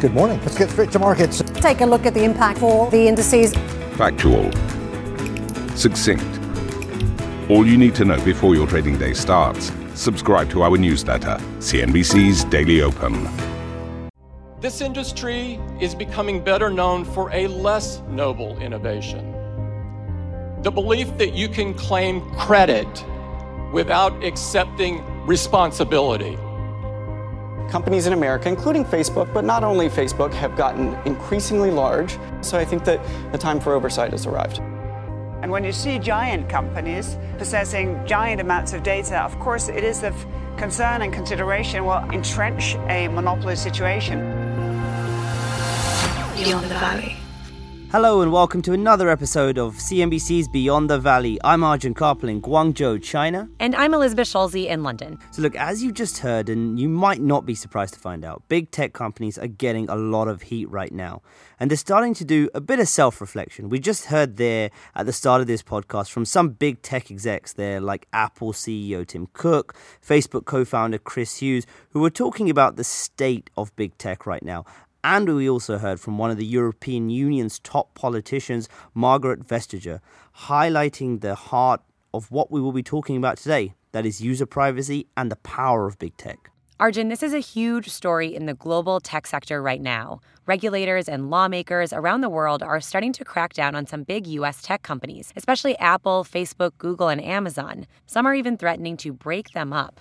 Good morning. Let's get straight to markets. Take a look at the impact for the indices. Factual. Succinct. All you need to know before your trading day starts. Subscribe to our newsletter, CNBC's Daily Open. This industry is becoming better known for a less noble innovation the belief that you can claim credit without accepting responsibility. Companies in America, including Facebook, but not only Facebook, have gotten increasingly large. So I think that the time for oversight has arrived. And when you see giant companies possessing giant amounts of data, of course, it is of concern and consideration will entrench a monopoly situation. Beyond the Valley. Hello and welcome to another episode of CNBC's Beyond the Valley. I'm Arjun Kharpal in Guangzhou, China. And I'm Elizabeth Schulze in London. So, look, as you just heard, and you might not be surprised to find out, big tech companies are getting a lot of heat right now. And they're starting to do a bit of self reflection. We just heard there at the start of this podcast from some big tech execs there, like Apple CEO Tim Cook, Facebook co founder Chris Hughes, who were talking about the state of big tech right now and we also heard from one of the European Union's top politicians, Margrethe Vestager, highlighting the heart of what we will be talking about today that is user privacy and the power of big tech. Arjun, this is a huge story in the global tech sector right now. Regulators and lawmakers around the world are starting to crack down on some big U.S. tech companies, especially Apple, Facebook, Google, and Amazon. Some are even threatening to break them up.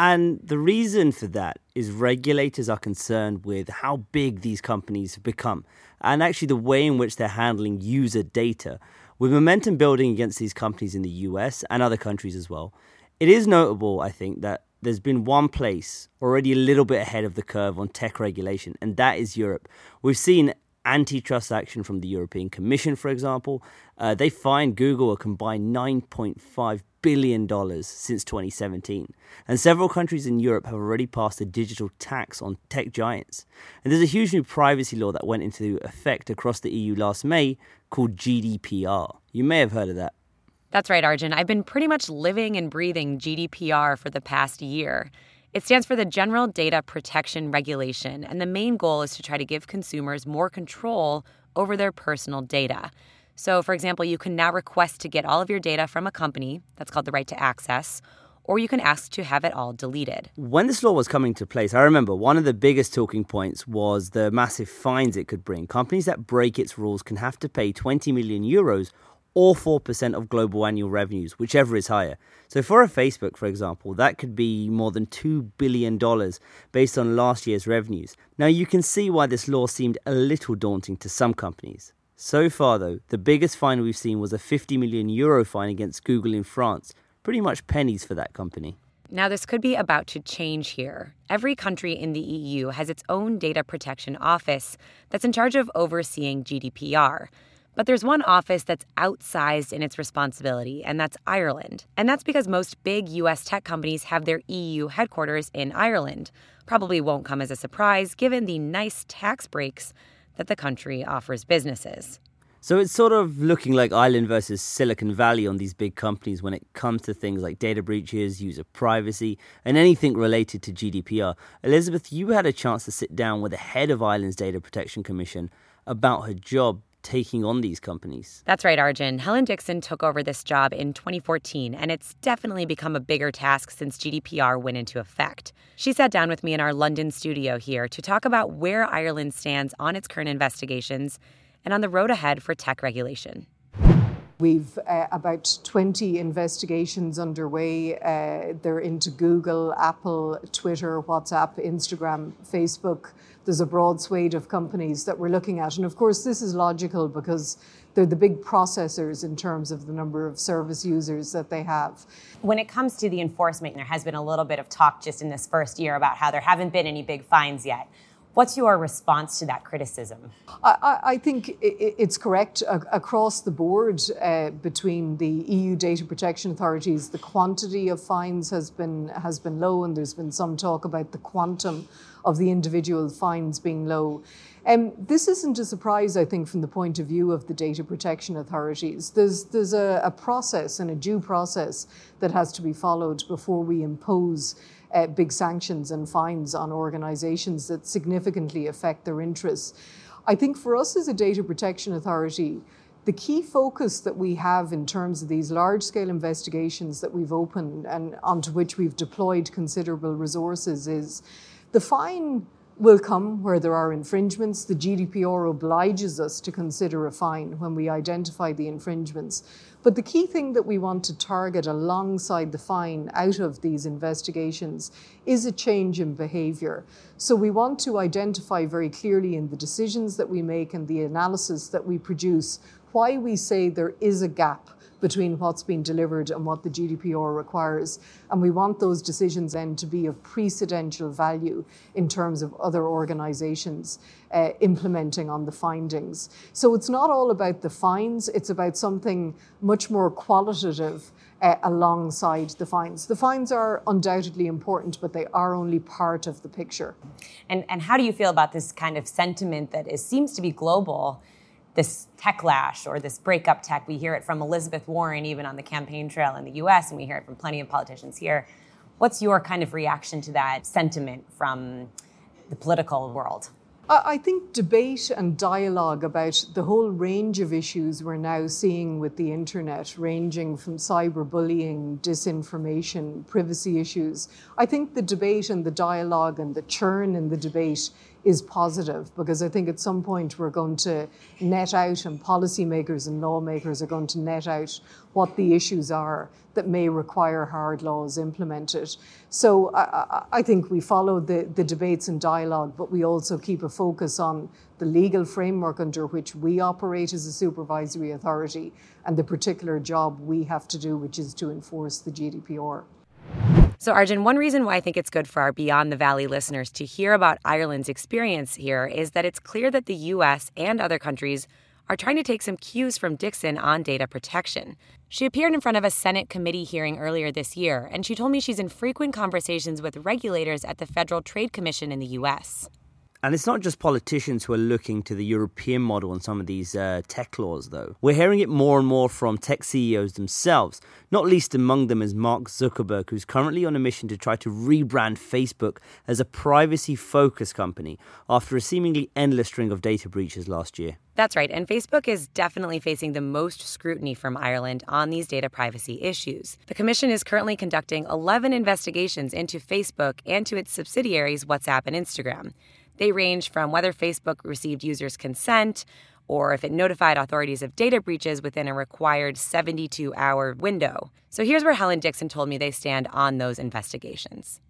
And the reason for that is regulators are concerned with how big these companies have become and actually the way in which they're handling user data. With momentum building against these companies in the US and other countries as well, it is notable, I think, that there's been one place already a little bit ahead of the curve on tech regulation, and that is Europe. We've seen antitrust action from the European Commission, for example. Uh, they fined Google a combined $9.5 billion since 2017. And several countries in Europe have already passed a digital tax on tech giants. And there's a huge new privacy law that went into effect across the EU last May called GDPR. You may have heard of that. That's right, Arjun. I've been pretty much living and breathing GDPR for the past year. It stands for the General Data Protection Regulation, and the main goal is to try to give consumers more control over their personal data. So, for example, you can now request to get all of your data from a company, that's called the right to access, or you can ask to have it all deleted. When this law was coming to place, I remember one of the biggest talking points was the massive fines it could bring. Companies that break its rules can have to pay 20 million euros or 4% of global annual revenues, whichever is higher. So, for a Facebook, for example, that could be more than $2 billion based on last year's revenues. Now, you can see why this law seemed a little daunting to some companies. So far, though, the biggest fine we've seen was a 50 million euro fine against Google in France. Pretty much pennies for that company. Now, this could be about to change here. Every country in the EU has its own data protection office that's in charge of overseeing GDPR. But there's one office that's outsized in its responsibility, and that's Ireland. And that's because most big US tech companies have their EU headquarters in Ireland. Probably won't come as a surprise given the nice tax breaks that the country offers businesses. So it's sort of looking like Ireland versus Silicon Valley on these big companies when it comes to things like data breaches, user privacy, and anything related to GDPR. Elizabeth, you had a chance to sit down with the head of Ireland's Data Protection Commission about her job taking on these companies. That's right, Arjun. Helen Dixon took over this job in 2014, and it's definitely become a bigger task since GDPR went into effect. She sat down with me in our London studio here to talk about where Ireland stands on its current investigations and on the road ahead for tech regulation. We've uh, about 20 investigations underway. Uh, they're into Google, Apple, Twitter, WhatsApp, Instagram, Facebook. There's a broad swathe of companies that we're looking at. And of course, this is logical because they're the big processors in terms of the number of service users that they have. When it comes to the enforcement, there has been a little bit of talk just in this first year about how there haven't been any big fines yet. What's your response to that criticism? I, I think it's correct across the board uh, between the EU data protection authorities. The quantity of fines has been has been low, and there's been some talk about the quantum of the individual fines being low. Um, this isn't a surprise, I think, from the point of view of the data protection authorities. There's, there's a, a process and a due process that has to be followed before we impose uh, big sanctions and fines on organizations that significantly affect their interests. I think for us as a data protection authority, the key focus that we have in terms of these large scale investigations that we've opened and onto which we've deployed considerable resources is the fine will come where there are infringements. The GDPR obliges us to consider a fine when we identify the infringements. But the key thing that we want to target alongside the fine out of these investigations is a change in behaviour. So we want to identify very clearly in the decisions that we make and the analysis that we produce why we say there is a gap between what's been delivered and what the GDPR requires. And we want those decisions then to be of precedential value in terms of other organisations uh, implementing on the findings. So it's not all about the fines, it's about something much more qualitative. Uh, alongside the fines. The fines are undoubtedly important, but they are only part of the picture. And, and how do you feel about this kind of sentiment that seems to be global this techlash or this breakup tech. We hear it from Elizabeth Warren, even on the campaign trail in the US, and we hear it from plenty of politicians here. What's your kind of reaction to that sentiment from the political world? I think debate and dialogue about the whole range of issues we're now seeing with the internet, ranging from cyberbullying, disinformation, privacy issues. I think the debate and the dialogue and the churn in the debate is positive because I think at some point we're going to net out, and policymakers and lawmakers are going to net out what the issues are that may require hard laws implemented. So I, I think we follow the, the debates and dialogue, but we also keep a focus on the legal framework under which we operate as a supervisory authority and the particular job we have to do, which is to enforce the GDPR. So, Arjun, one reason why I think it's good for our Beyond the Valley listeners to hear about Ireland's experience here is that it's clear that the U.S. and other countries are trying to take some cues from Dixon on data protection. She appeared in front of a Senate committee hearing earlier this year, and she told me she's in frequent conversations with regulators at the Federal Trade Commission in the U.S. And it's not just politicians who are looking to the European model on some of these uh, tech laws, though. We're hearing it more and more from tech CEOs themselves, not least among them is Mark Zuckerberg, who's currently on a mission to try to rebrand Facebook as a privacy focused company after a seemingly endless string of data breaches last year. That's right, and Facebook is definitely facing the most scrutiny from Ireland on these data privacy issues. The Commission is currently conducting 11 investigations into Facebook and to its subsidiaries, WhatsApp and Instagram. They range from whether Facebook received users' consent or if it notified authorities of data breaches within a required 72 hour window. So here's where Helen Dixon told me they stand on those investigations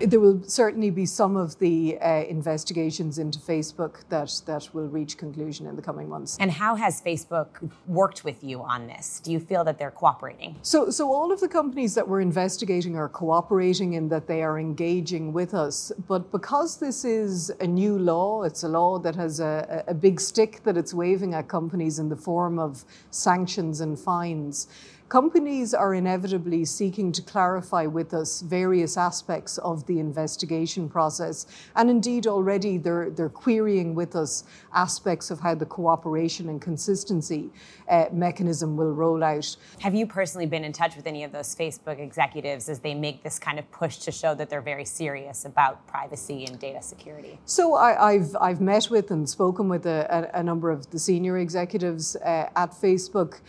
there will certainly be some of the uh, investigations into Facebook that, that will reach conclusion in the coming months. And how has Facebook worked with you on this? Do you feel that they're cooperating? So, so all of the companies that we're investigating are cooperating in that they are engaging with us. But because this is a new law, it's a law that has a, a big stick that it's waving at companies in the form of sanctions and fines. Companies are inevitably seeking to clarify with us various aspects of the investigation process. And indeed, already they're, they're querying with us aspects of how the cooperation and consistency uh, mechanism will roll out. Have you personally been in touch with any of those Facebook executives as they make this kind of push to show that they're very serious about privacy and data security? So I, have I've met with and spoken with a, a, a number of the senior executives uh, at Facebook.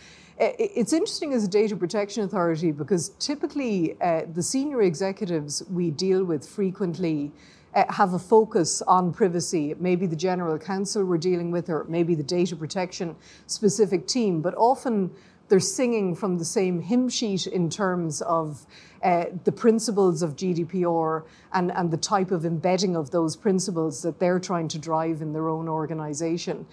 It's interesting as a data protection authority because typically uh, the senior executives we deal with frequently uh, have a focus on privacy. Maybe the general counsel we're dealing with, or maybe the data protection specific team, but often they're singing from the same hymn sheet in terms of uh, the principles of GDPR and, and the type of embedding of those principles that they're trying to drive in their own organization.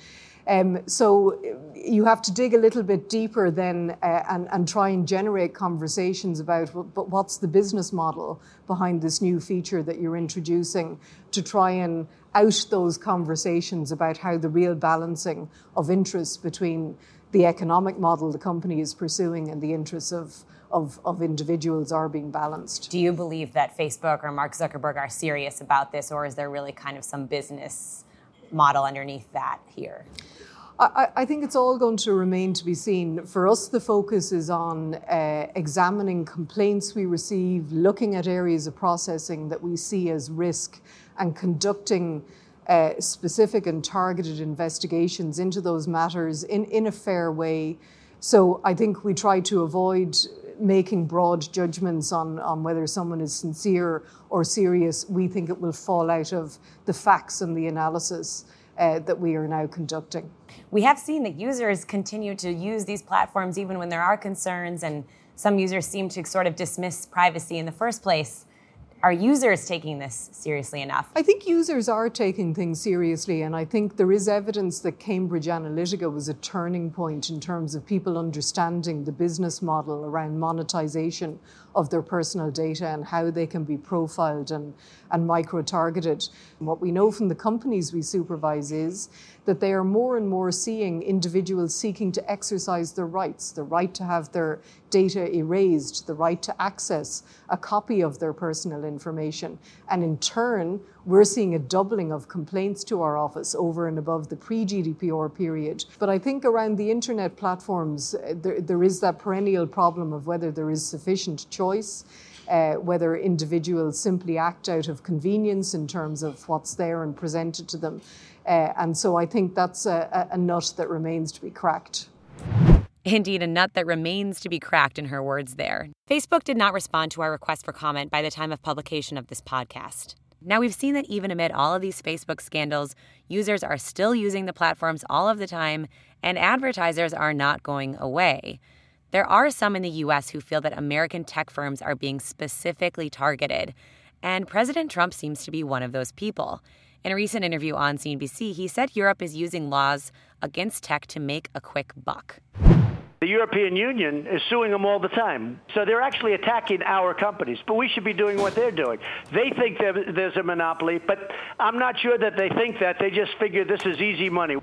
Um, so you have to dig a little bit deeper then uh, and, and try and generate conversations about well, but what's the business model behind this new feature that you're introducing to try and out those conversations about how the real balancing of interests between the economic model the company is pursuing and the interests of of, of individuals are being balanced. Do you believe that Facebook or Mark Zuckerberg are serious about this, or is there really kind of some business model underneath that here? I, I, think it's all going to remain to be seen. For us, the focus is on uh, examining complaints we receive, looking at areas of processing that we see as risk, and conducting uh, specific and targeted investigations into those matters in, in a fair way. So I think we try to avoid making broad judgments on, on whether someone is sincere or serious. We think it will fall out of the facts and the analysis uh, that we are now conducting. We have seen that users continue to use these platforms even when there are concerns, and some users seem to sort of dismiss privacy in the first place. Are users taking this seriously enough? I think users are taking things seriously, and I think there is evidence that Cambridge Analytica was a turning point in terms of people understanding the business model around monetization of their personal data and how they can be profiled and, and micro targeted. What we know from the companies we supervise is that they are more and more seeing individuals seeking to exercise their rights the right to have their data erased, the right to access a copy of their personal information. And in turn, we're seeing a doubling of complaints to our office over and above the pre GDPR period. But I think around the internet platforms, uh, there, there is that perennial problem of whether there is sufficient choice. Uh, whether individuals simply act out of convenience in terms of what's there and presented to them. Uh, and so I think that's a, a nut that remains to be cracked. Indeed, a nut that remains to be cracked in her words there. Facebook did not respond to our request for comment by the time of publication of this podcast. Now, we've seen that even amid all of these Facebook scandals, users are still using the platforms all of the time, and advertisers are not going away. There are some in the US who feel that American tech firms are being specifically targeted, and President Trump seems to be one of those people. In a recent interview on CNBC, he said Europe is using laws against tech to make a quick buck. The European Union is suing them all the time. So they're actually attacking our companies, but we should be doing what they're doing. They think there's a monopoly, but I'm not sure that they think that. They just figure this is easy money.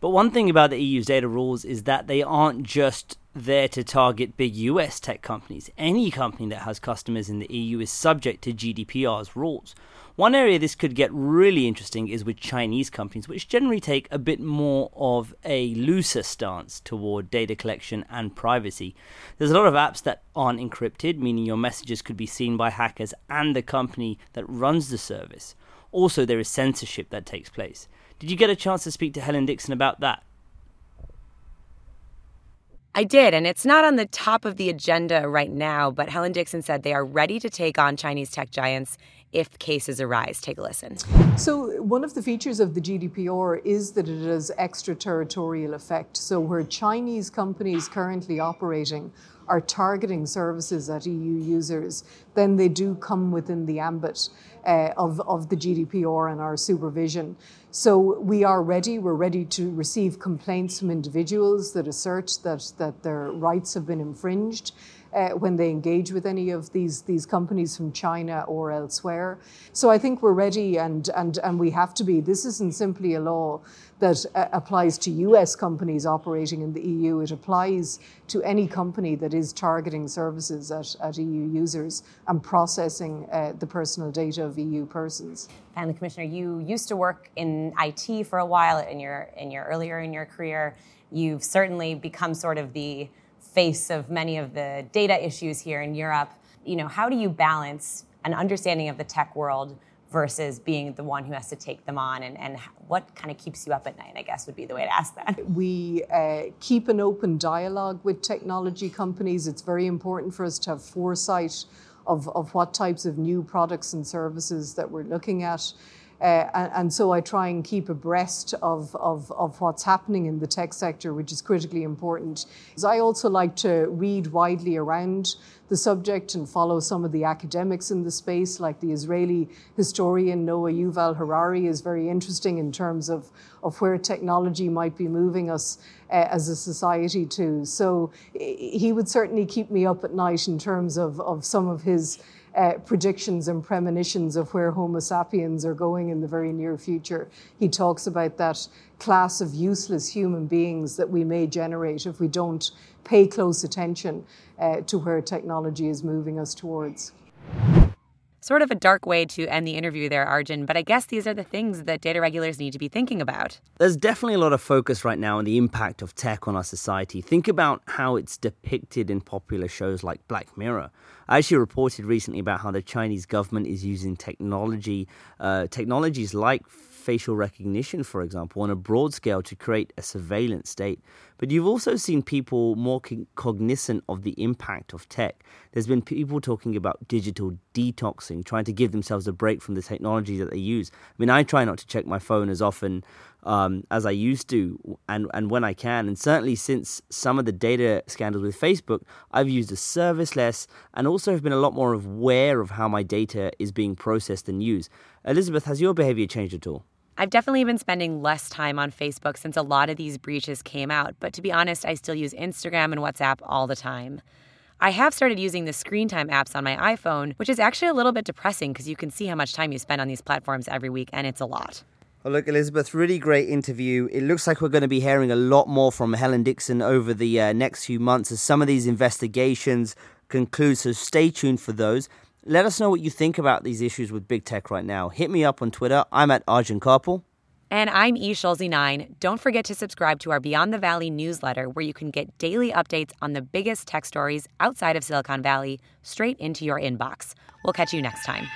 But one thing about the EU's data rules is that they aren't just there to target big US tech companies. Any company that has customers in the EU is subject to GDPR's rules. One area this could get really interesting is with Chinese companies, which generally take a bit more of a looser stance toward data collection and privacy. There's a lot of apps that aren't encrypted, meaning your messages could be seen by hackers and the company that runs the service. Also, there is censorship that takes place. Did you get a chance to speak to Helen Dixon about that? I did, and it's not on the top of the agenda right now, but Helen Dixon said they are ready to take on Chinese tech giants if cases arise. Take a listen. So, one of the features of the GDPR is that it has extraterritorial effect. So, where Chinese companies currently operating are targeting services at EU users, then they do come within the ambit uh, of, of the GDPR and our supervision. So we are ready. We're ready to receive complaints from individuals that assert that, that their rights have been infringed. Uh, when they engage with any of these these companies from China or elsewhere. So I think we're ready, and and and we have to be. This isn't simply a law that uh, applies to US companies operating in the EU. It applies to any company that is targeting services at, at EU users and processing uh, the personal data of EU persons. Finally, Commissioner, you used to work in IT for a while in your, in your earlier in your career. You've certainly become sort of the face of many of the data issues here in Europe. You know, how do you balance an understanding of the tech world versus being the one who has to take them on? And, and what kind of keeps you up at night i guess would be the way to ask that. We uh, keep an open dialogue with technology companies. It's very important for us to have foresight of, of what types of new products and services that we're looking at uh, and, and, so I try and keep abreast of, of, of what's happening in the tech sector, which is critically important. I also like to read widely around the subject and follow some of the academics in the space, like the Israeli historian Noah Yuval Harari is very interesting in terms of, of where technology might be moving us uh, as a society to. So he would certainly keep me up at night in terms of, of some of his uh, predictions and premonitions of where Homo sapiens are going in the very near future. He talks about that class of useless human beings that we may generate if we don't pay close attention uh, to where technology is moving us towards. Sort of a dark way to end the interview there, Arjun, but I guess these are the things that data regulators need to be thinking about. There's definitely a lot of focus right now on the impact of tech on our society. Think about how it's depicted in popular shows like Black Mirror. I actually reported recently about how the Chinese government is using technology, uh, technologies like facial recognition, for example, on a broad scale to create a surveillance state. But you've also seen people more cognizant of the impact of tech. There's been people talking about digital detoxing, trying to give themselves a break from the technology that they use. I mean, I try not to check my phone as often um, as I used to, and and when I can. And certainly since some of the data scandals with Facebook, I've used the service less, and also have been a lot more aware of how my data is being processed and used. Elizabeth, has your behavior changed at all? I've definitely been spending less time on Facebook since a lot of these breaches came out, but to be honest, I still use Instagram and WhatsApp all the time. I have started using the screen time apps on my iPhone, which is actually a little bit depressing because you can see how much time you spend on these platforms every week, and it's a lot. Well, look, Elizabeth, really great interview. It looks like we're going to be hearing a lot more from Helen Dixon over the uh, next few months as some of these investigations conclude, so stay tuned for those. Let us know what you think about these issues with big tech right now. Hit me up on Twitter. I'm at Arjun Kharpal. And I'm E. Schulze9. Don't forget to subscribe to our Beyond the Valley newsletter, where you can get daily updates on the biggest tech stories outside of Silicon Valley straight into your inbox. We'll catch you next time.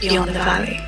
Beyond the Valley.